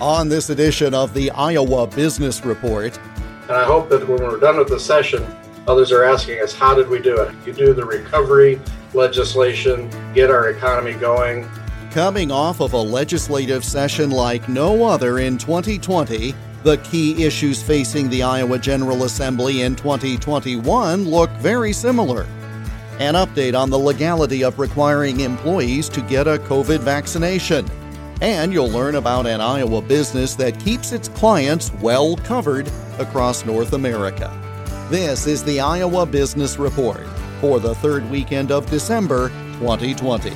on this edition of the Iowa Business Report. And I hope that when we're done with the session, others are asking us, how did we do it? You do the recovery legislation, get our economy going. Coming off of a legislative session like no other in 2020, the key issues facing the Iowa General Assembly in 2021 look very similar. An update on the legality of requiring employees to get a COVID vaccination. And you'll learn about an Iowa business that keeps its clients well covered across North America. This is the Iowa Business Report for the third weekend of December 2020.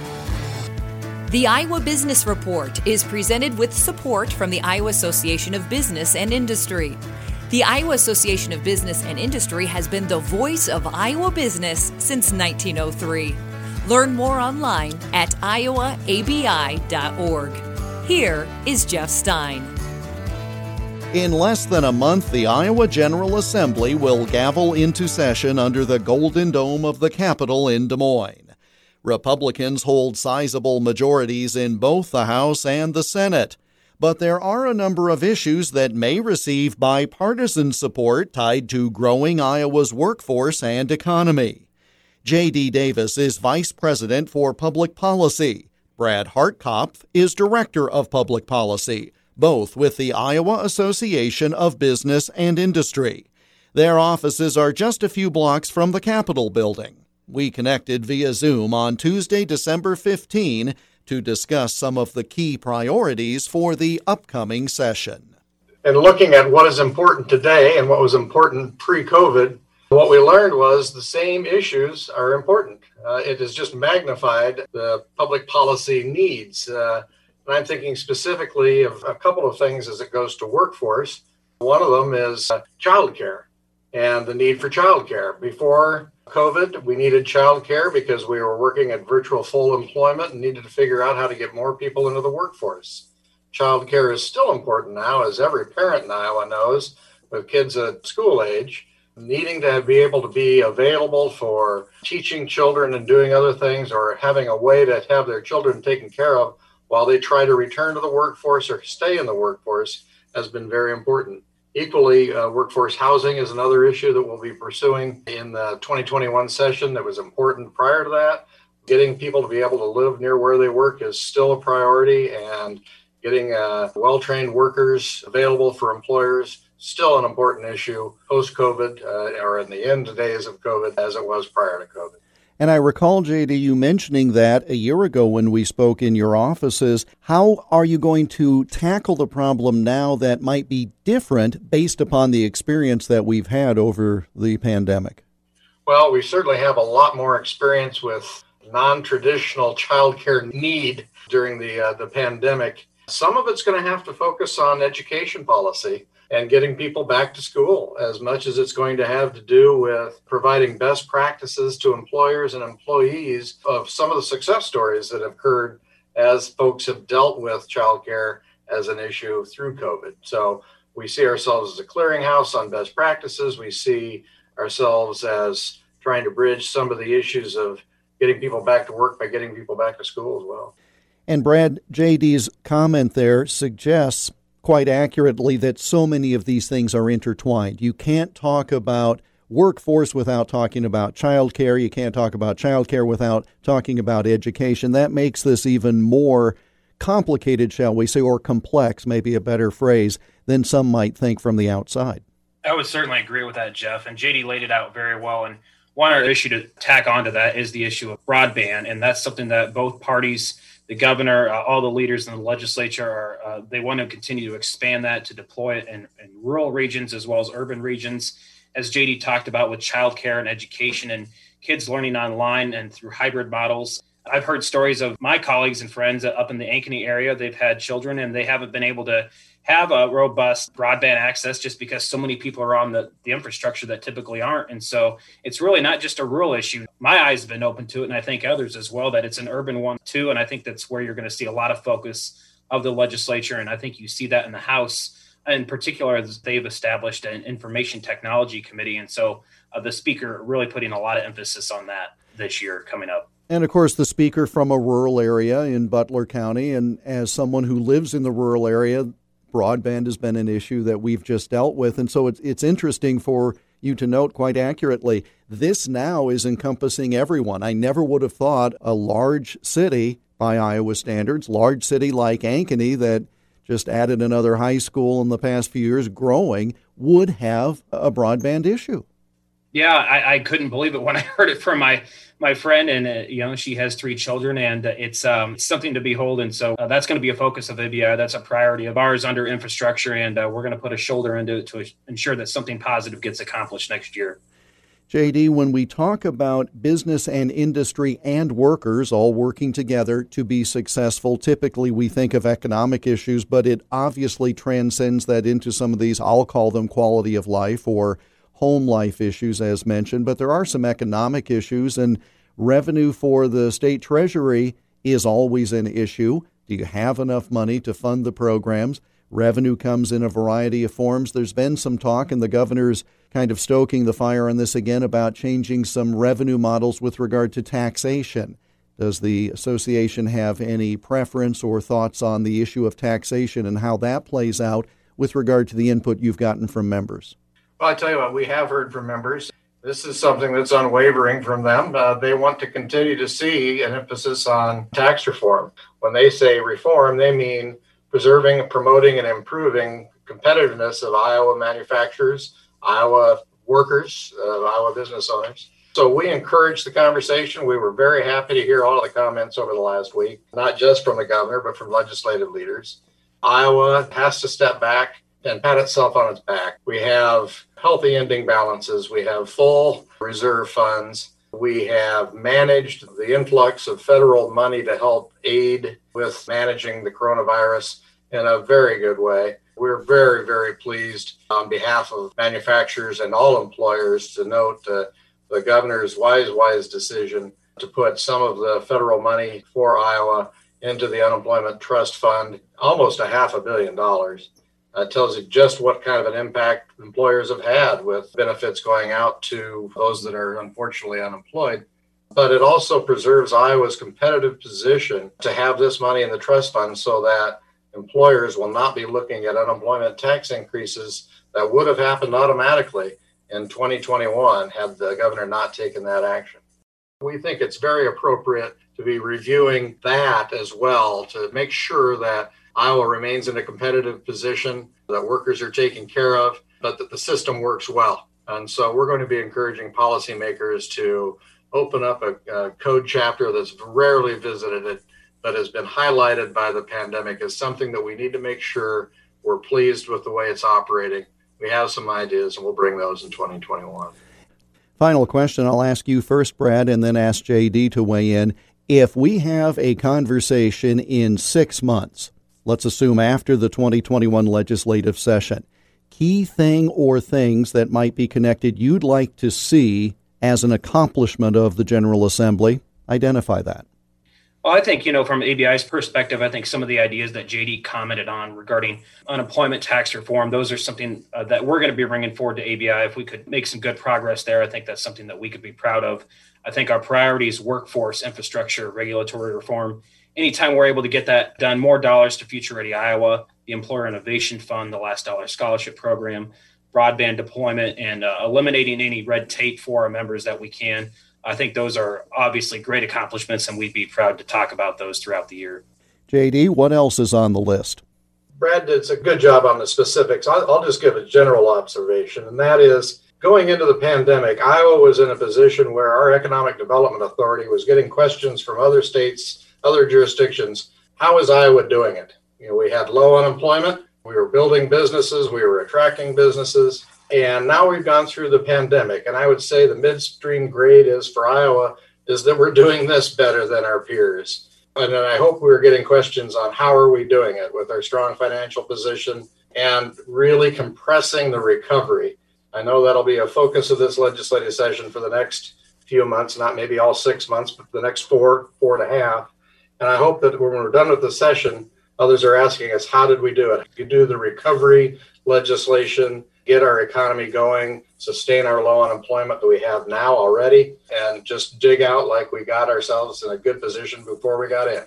The Iowa Business Report is presented with support from the Iowa Association of Business and Industry. The Iowa Association of Business and Industry has been the voice of Iowa business since 1903. Learn more online at iowaabi.org. Here is Jeff Stein. In less than a month, the Iowa General Assembly will gavel into session under the Golden Dome of the Capitol in Des Moines. Republicans hold sizable majorities in both the House and the Senate, but there are a number of issues that may receive bipartisan support tied to growing Iowa's workforce and economy. J.D. Davis is Vice President for Public Policy. Brad Hartkopf is Director of Public Policy, both with the Iowa Association of Business and Industry. Their offices are just a few blocks from the Capitol building. We connected via Zoom on Tuesday, December 15 to discuss some of the key priorities for the upcoming session. And looking at what is important today and what was important pre COVID, what we learned was the same issues are important. Uh, it has just magnified the public policy needs. Uh, and I'm thinking specifically of a couple of things as it goes to workforce. One of them is uh, childcare and the need for childcare. Before COVID, we needed childcare because we were working at virtual full employment and needed to figure out how to get more people into the workforce. Childcare is still important now, as every parent in Iowa knows, with kids at school age needing to be able to be available for teaching children and doing other things or having a way to have their children taken care of while they try to return to the workforce or stay in the workforce has been very important. Equally, uh, workforce housing is another issue that we'll be pursuing in the 2021 session that was important prior to that. Getting people to be able to live near where they work is still a priority, and getting uh, well trained workers available for employers still an important issue post COVID uh, or in the end days of COVID as it was prior to COVID. And I recall, JD, you mentioning that a year ago when we spoke in your offices. How are you going to tackle the problem now that might be different based upon the experience that we've had over the pandemic? Well, we certainly have a lot more experience with non-traditional childcare need during the uh, the pandemic. Some of it's going to have to focus on education policy and getting people back to school as much as it's going to have to do with providing best practices to employers and employees of some of the success stories that have occurred as folks have dealt with childcare as an issue through COVID. So we see ourselves as a clearinghouse on best practices. We see ourselves as trying to bridge some of the issues of getting people back to work by getting people back to school as well. And Brad, JD's comment there suggests quite accurately that so many of these things are intertwined. You can't talk about workforce without talking about childcare. You can't talk about childcare without talking about education. That makes this even more complicated, shall we say, or complex, maybe a better phrase, than some might think from the outside. I would certainly agree with that, Jeff. And JD laid it out very well. And one other issue to tack onto that is the issue of broadband. And that's something that both parties the governor, uh, all the leaders in the legislature are uh, they want to continue to expand that to deploy it in, in, rural regions as well as urban regions. As JD talked about with childcare and education and kids learning online and through hybrid models. I've heard stories of my colleagues and friends up in the Ankeny area. They've had children and they haven't been able to have a robust broadband access just because so many people are on the, the infrastructure that typically aren't. And so it's really not just a rural issue. My eyes have been open to it, and I think others as well, that it's an urban one too. And I think that's where you're going to see a lot of focus of the legislature. And I think you see that in the House. In particular, they've established an information technology committee. And so uh, the speaker really putting a lot of emphasis on that this year coming up. And of course, the speaker from a rural area in Butler County. And as someone who lives in the rural area, Broadband has been an issue that we've just dealt with. And so it's, it's interesting for you to note quite accurately this now is encompassing everyone. I never would have thought a large city by Iowa standards, large city like Ankeny that just added another high school in the past few years, growing, would have a broadband issue. Yeah, I, I, couldn't believe it when I heard it from my my friend, and uh, you know she has three children, and it's um, something to behold. And so uh, that's going to be a focus of ABI. That's a priority of ours under infrastructure, and uh, we're going to put a shoulder into it to ensure that something positive gets accomplished next year. JD, when we talk about business and industry and workers all working together to be successful, typically we think of economic issues, but it obviously transcends that into some of these, I'll call them quality of life or home life issues, as mentioned. But there are some economic issues, and revenue for the state treasury is always an issue. Do you have enough money to fund the programs? Revenue comes in a variety of forms. There's been some talk, and the governor's kind of stoking the fire on this again about changing some revenue models with regard to taxation. Does the association have any preference or thoughts on the issue of taxation and how that plays out with regard to the input you've gotten from members? Well, I tell you what, we have heard from members. This is something that's unwavering from them. Uh, they want to continue to see an emphasis on tax reform. When they say reform, they mean preserving, promoting, and improving competitiveness of Iowa manufacturers Iowa workers, uh, Iowa business owners. So we encouraged the conversation. We were very happy to hear all of the comments over the last week, not just from the governor, but from legislative leaders. Iowa has to step back and pat itself on its back. We have healthy ending balances, we have full reserve funds. We have managed the influx of federal money to help aid with managing the coronavirus in a very good way. We're very, very pleased on behalf of manufacturers and all employers to note uh, the governor's wise, wise decision to put some of the federal money for Iowa into the unemployment trust fund, almost a half a billion dollars. That tells you just what kind of an impact employers have had with benefits going out to those that are unfortunately unemployed. But it also preserves Iowa's competitive position to have this money in the trust fund so that employers will not be looking at unemployment tax increases that would have happened automatically in 2021 had the governor not taken that action. We think it's very appropriate to be reviewing that as well to make sure that Iowa remains in a competitive position, that workers are taken care of, but that the system works well. And so we're going to be encouraging policymakers to open up a, a code chapter that's rarely visited that has been highlighted by the pandemic as something that we need to make sure we're pleased with the way it's operating. We have some ideas and we'll bring those in 2021. Final question I'll ask you first, Brad, and then ask JD to weigh in. If we have a conversation in six months, let's assume after the 2021 legislative session, key thing or things that might be connected you'd like to see as an accomplishment of the General Assembly, identify that. Well, I think, you know, from ABI's perspective, I think some of the ideas that JD commented on regarding unemployment tax reform, those are something uh, that we're going to be bringing forward to ABI. If we could make some good progress there, I think that's something that we could be proud of. I think our priorities workforce, infrastructure, regulatory reform. Anytime we're able to get that done, more dollars to Future Ready Iowa, the Employer Innovation Fund, the Last Dollar Scholarship Program, broadband deployment, and uh, eliminating any red tape for our members that we can. I think those are obviously great accomplishments, and we'd be proud to talk about those throughout the year. JD, what else is on the list? Brad did a good job on the specifics. I'll, I'll just give a general observation, and that is going into the pandemic, Iowa was in a position where our Economic Development Authority was getting questions from other states, other jurisdictions. How is Iowa doing it? You know, we had low unemployment, we were building businesses, we were attracting businesses, and now we've gone through the pandemic. And I would say the midstream grade is for Iowa is that we're doing this better than our peers. And I hope we're getting questions on how are we doing it with our strong financial position and really compressing the recovery. I know that'll be a focus of this legislative session for the next few months, not maybe all six months, but the next four, four and a half. And I hope that when we're done with the session, others are asking us, how did we do it? You do the recovery legislation get our economy going, sustain our low unemployment that we have now already, and just dig out like we got ourselves in a good position before we got in.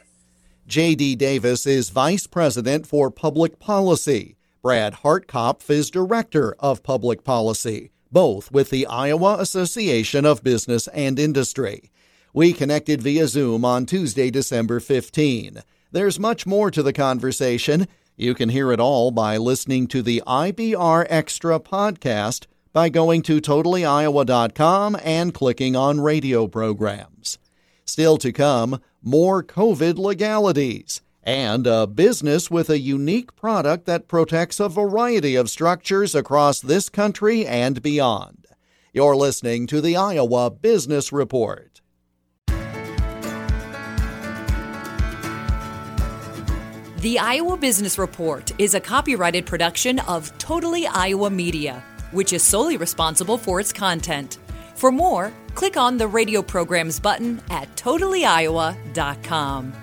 J.D. Davis is Vice President for Public Policy. Brad Hartkopf is Director of Public Policy, both with the Iowa Association of Business and Industry. We connected via Zoom on Tuesday, December 15. There's much more to the conversation. You can hear it all by listening to the IBR Extra podcast by going to totallyiowa.com and clicking on radio programs. Still to come, more COVID legalities and a business with a unique product that protects a variety of structures across this country and beyond. You're listening to the Iowa Business Report. The Iowa Business Report is a copyrighted production of Totally Iowa Media, which is solely responsible for its content. For more, click on the radio programs button at totallyiowa.com.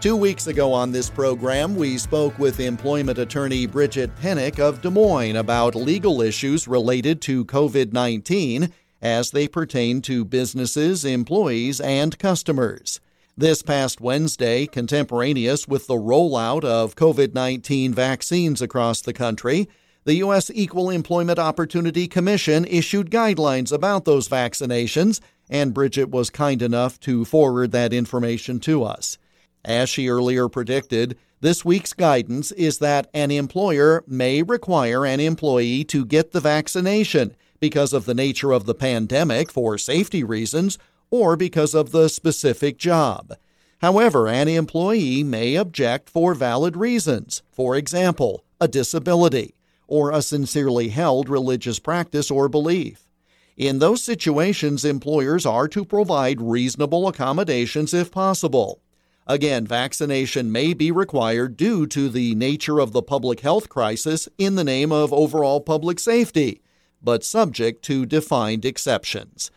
Two weeks ago on this program, we spoke with employment attorney Bridget Pennick of Des Moines about legal issues related to COVID 19 as they pertain to businesses, employees, and customers. This past Wednesday, contemporaneous with the rollout of COVID 19 vaccines across the country, the U.S. Equal Employment Opportunity Commission issued guidelines about those vaccinations, and Bridget was kind enough to forward that information to us. As she earlier predicted, this week's guidance is that an employer may require an employee to get the vaccination because of the nature of the pandemic for safety reasons or because of the specific job. However, an employee may object for valid reasons, for example, a disability, or a sincerely held religious practice or belief. In those situations, employers are to provide reasonable accommodations if possible. Again, vaccination may be required due to the nature of the public health crisis in the name of overall public safety, but subject to defined exceptions.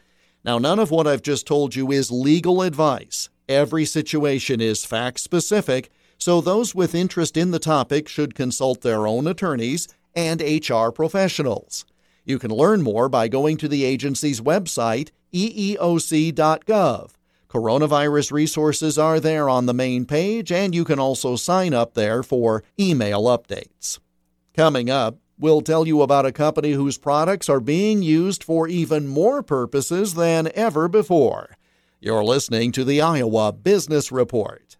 Now, none of what I've just told you is legal advice. Every situation is fact specific, so those with interest in the topic should consult their own attorneys and HR professionals. You can learn more by going to the agency's website, eeoc.gov. Coronavirus resources are there on the main page, and you can also sign up there for email updates. Coming up, we'll tell you about a company whose products are being used for even more purposes than ever before. You're listening to the Iowa Business Report.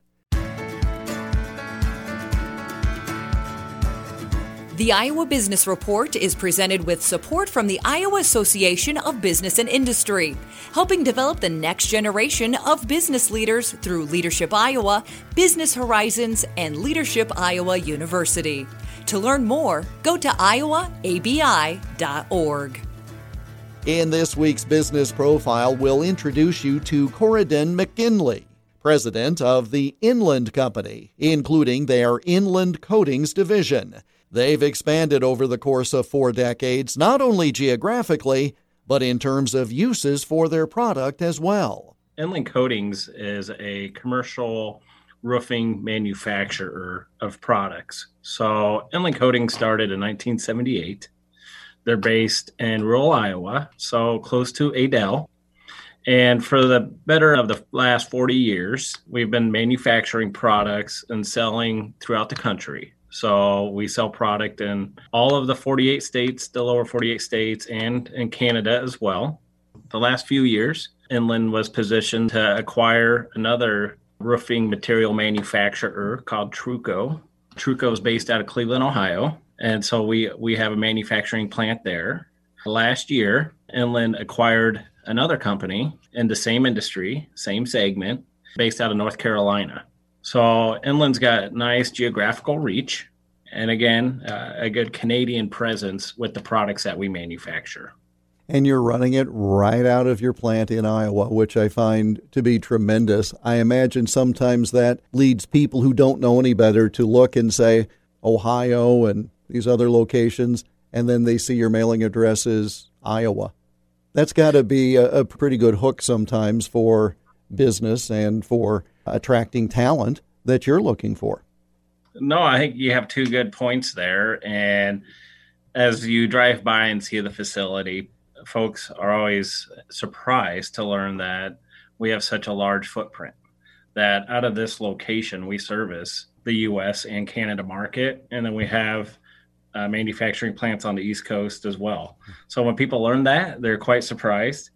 The Iowa Business Report is presented with support from the Iowa Association of Business and Industry, helping develop the next generation of business leaders through Leadership Iowa, Business Horizons, and Leadership Iowa University. To learn more, go to iowaabi.org. In this week's business profile, we'll introduce you to Corridon McKinley, president of the Inland Company, including their Inland Coatings Division. They've expanded over the course of four decades, not only geographically, but in terms of uses for their product as well. Inland Coatings is a commercial roofing manufacturer of products. So, Inland Coatings started in 1978. They're based in rural Iowa, so close to Adel. And for the better of the last 40 years, we've been manufacturing products and selling throughout the country. So we sell product in all of the 48 states, the lower 48 states, and in Canada as well. The last few years, Inland was positioned to acquire another roofing material manufacturer called Truco. Truco is based out of Cleveland, Ohio, and so we we have a manufacturing plant there. Last year, Inland acquired another company in the same industry, same segment, based out of North Carolina. So Inland's got nice geographical reach, and again, uh, a good Canadian presence with the products that we manufacture. And you're running it right out of your plant in Iowa, which I find to be tremendous. I imagine sometimes that leads people who don't know any better to look and say Ohio and these other locations, and then they see your mailing address is Iowa. That's got to be a, a pretty good hook sometimes for business and for attracting talent that you're looking for. No, I think you have two good points there. And as you drive by and see the facility, folks are always surprised to learn that we have such a large footprint. that out of this location, we service the US and Canada market. And then we have uh, manufacturing plants on the East Coast as well. So when people learn that, they're quite surprised.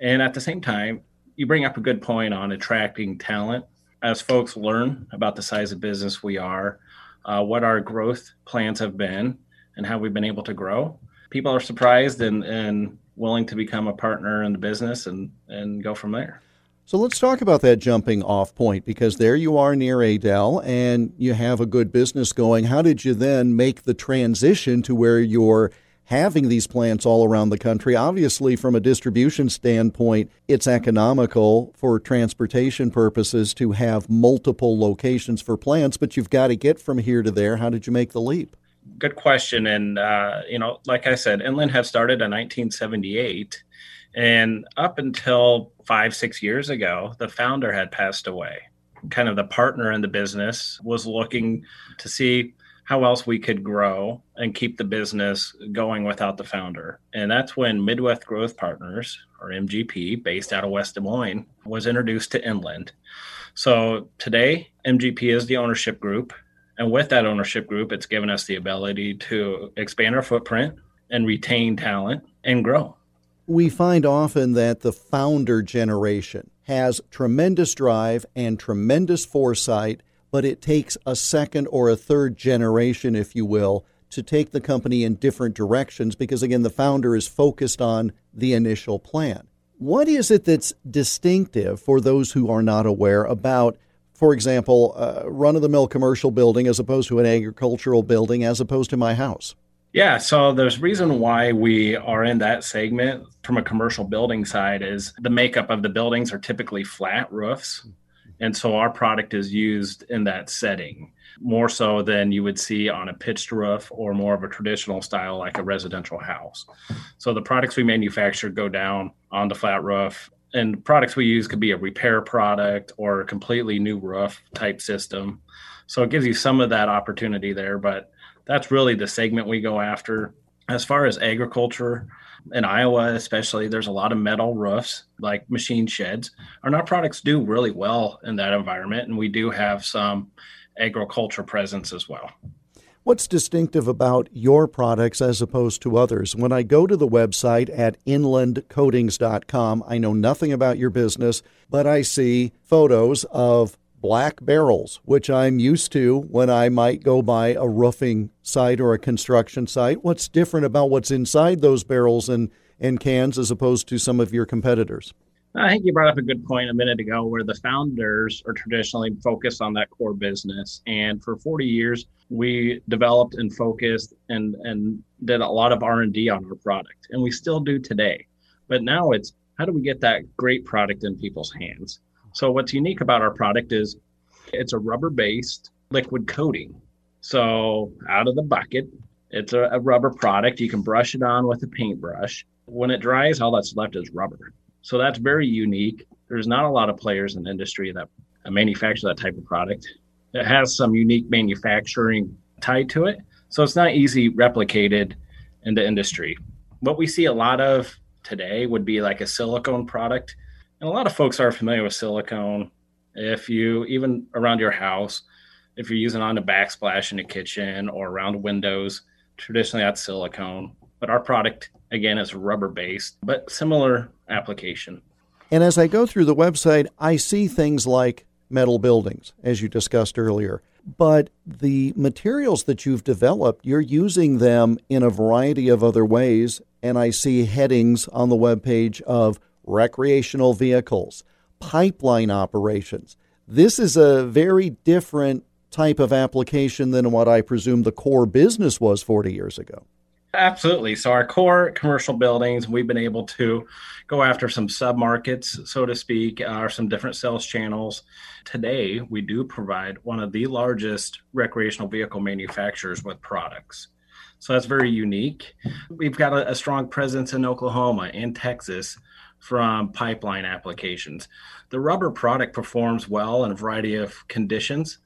And at the same time, you bring up a good point on attracting talent. As folks learn about the size of business we are, uh, what our growth plans have been, and how we've been able to grow, people are surprised and, and willing to become a partner in the business and, and go from there. So let's talk about that jumping off point because there you are near Adel and you have a good business going. How did you then make the transition to where you're having these plants all around the country? Obviously, from a distribution standpoint, it's economical for transportation purposes to have multiple locations for plants, but you've got to get from here to there. How did you make the leap? Good question. And, uh, you know, like I said, Inland had started in 1978 and up until five, six years ago, the founder had passed away. Kind of the partner in the business was looking to see how else we could grow and keep the business going without the founder. And that's when Midwest Growth Partners, or MGP, based out of West Des Moines, was introduced to Inland. So today, MGP is the ownership group. And with that ownership group, it's given us the ability to expand our footprint and retain talent and grow we find often that the founder generation has tremendous drive and tremendous foresight, but it takes a second or a third generation, if you will, to take the company in different directions because, again, the founder is focused on the initial plan. What is it that's distinctive for those who are not aware about, for example, uh, a run of the mill commercial building as opposed to an agricultural building as opposed to my house? Yeah, so there's reason why we are in that segment from a commercial building side is the makeup of the buildings are typically flat roofs. And so our product is used in that setting more so than you would see on a pitched roof or more of a traditional style like a residential house. So the products we manufacture go down on the flat roof and products we use could be a repair product or a completely new roof type system. So it gives you some of that opportunity there, but that's really the segment we go after. As far as agriculture in Iowa, especially, there's a lot of metal roofs like machine sheds. Our nut products do really well in that environment, and we do have some agriculture presence as well. What's distinctive about your products as opposed to others? When I go to the website at inlandcoatings.com, I know nothing about your business, but I see photos of black barrels, which I'm used to when I might go by a roofing site or a construction site. What's different about what's inside those barrels and, and cans as opposed to some of your competitors? I think you brought up a good point a minute ago where the founders are traditionally focused on that core business. And for 40 years, we developed and focused and, and did a lot of R&D on our product. And we still do today. But now it's how do we get that great product in people's hands? So what's unique about our product is it's a rubber-based liquid coating. So out of the bucket, it's a, a rubber product. You can brush it on with a paintbrush. When it dries, all that's left is rubber. So that's very unique. There's not a lot of players in the industry that manufacture that type of product. It has some unique manufacturing tied to it. So it's not easy replicated in the industry. What we see a lot of today would be like a silicone product and a lot of folks are familiar with silicone. If you, even around your house, if you're using on a backsplash in the kitchen or around windows, traditionally that's silicone. But our product, again, is rubber based, but similar application. And as I go through the website, I see things like metal buildings, as you discussed earlier. But the materials that you've developed, you're using them in a variety of other ways. And I see headings on the webpage of recreational vehicles, pipeline operations. This is a very different type of application than what I presume the core business was 40 years ago. Absolutely. So, our core commercial buildings, we've been able to go after some sub markets, so to speak, uh, or some different sales channels. Today, we do provide one of the largest recreational vehicle manufacturers with products. So, that's very unique. We've got a, a strong presence in Oklahoma and Texas from pipeline applications. The rubber product performs well in a variety of conditions.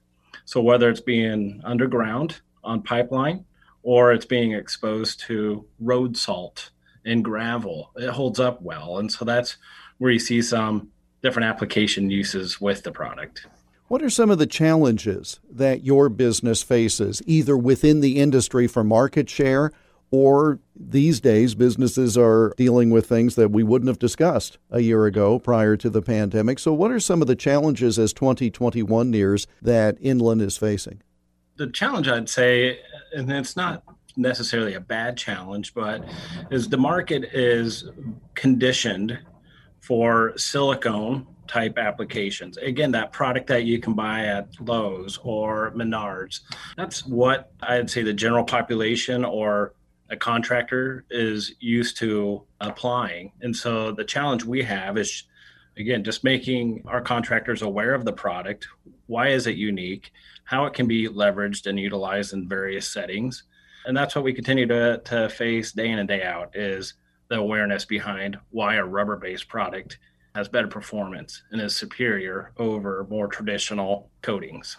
So, whether it's being underground on pipeline or it's being exposed to road salt and gravel, it holds up well. And so, that's where you see some different application uses with the product. What are some of the challenges that your business faces, either within the industry for market share or these days businesses are dealing with things that we wouldn't have discussed a year ago prior to the pandemic? So, what are some of the challenges as 2021 nears that Inland is facing? The challenge, I'd say, and it's not necessarily a bad challenge, but is the market is conditioned for silicone type applications. Again, that product that you can buy at Lowe's or Menards. That's what I'd say the general population or a contractor is used to applying. And so the challenge we have is again just making our contractors aware of the product, why is it unique, how it can be leveraged and utilized in various settings. And that's what we continue to, to face day in and day out is the awareness behind why a rubber-based product has better performance and is superior over more traditional coatings.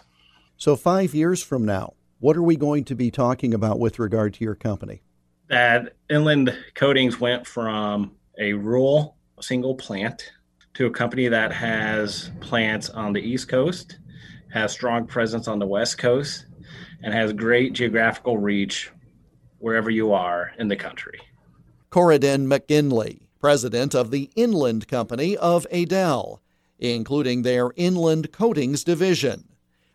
So 5 years from now, what are we going to be talking about with regard to your company? That Inland Coatings went from a rural single plant to a company that has plants on the East Coast, has strong presence on the West Coast, and has great geographical reach wherever you are in the country. Corridon McGinley, president of the Inland Company of Adel, including their Inland Coatings Division.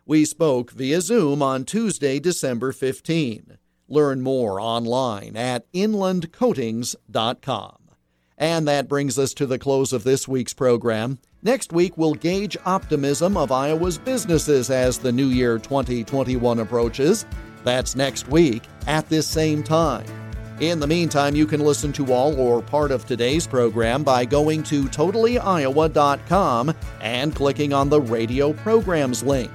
We spoke via Zoom on Tuesday, December 15. Learn more online at inlandcoatings.com. And that brings us to the close of this week's program. Next week, we'll gauge optimism of Iowa's businesses as the new year 2021 approaches. That's next week at this same time. In the meantime, you can listen to all or part of today's program by going to totallyiowa.com and clicking on the radio programs link.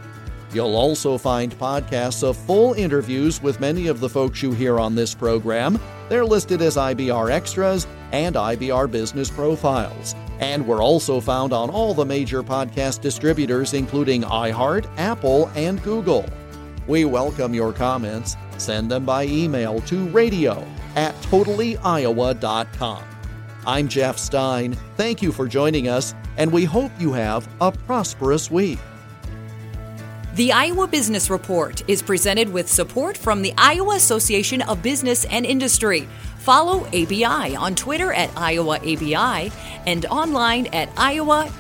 You'll also find podcasts of full interviews with many of the folks you hear on this program. They're listed as IBR Extras and IBR Business Profiles. And we're also found on all the major podcast distributors, including iHeart, Apple, and Google. We welcome your comments. Send them by email to radio at totallyiowa.com. I'm Jeff Stein. Thank you for joining us, and we hope you have a prosperous week. The Iowa Business Report is presented with support from the Iowa Association of Business and Industry. Follow ABI on Twitter at IowaABI and online at iowaabi.org.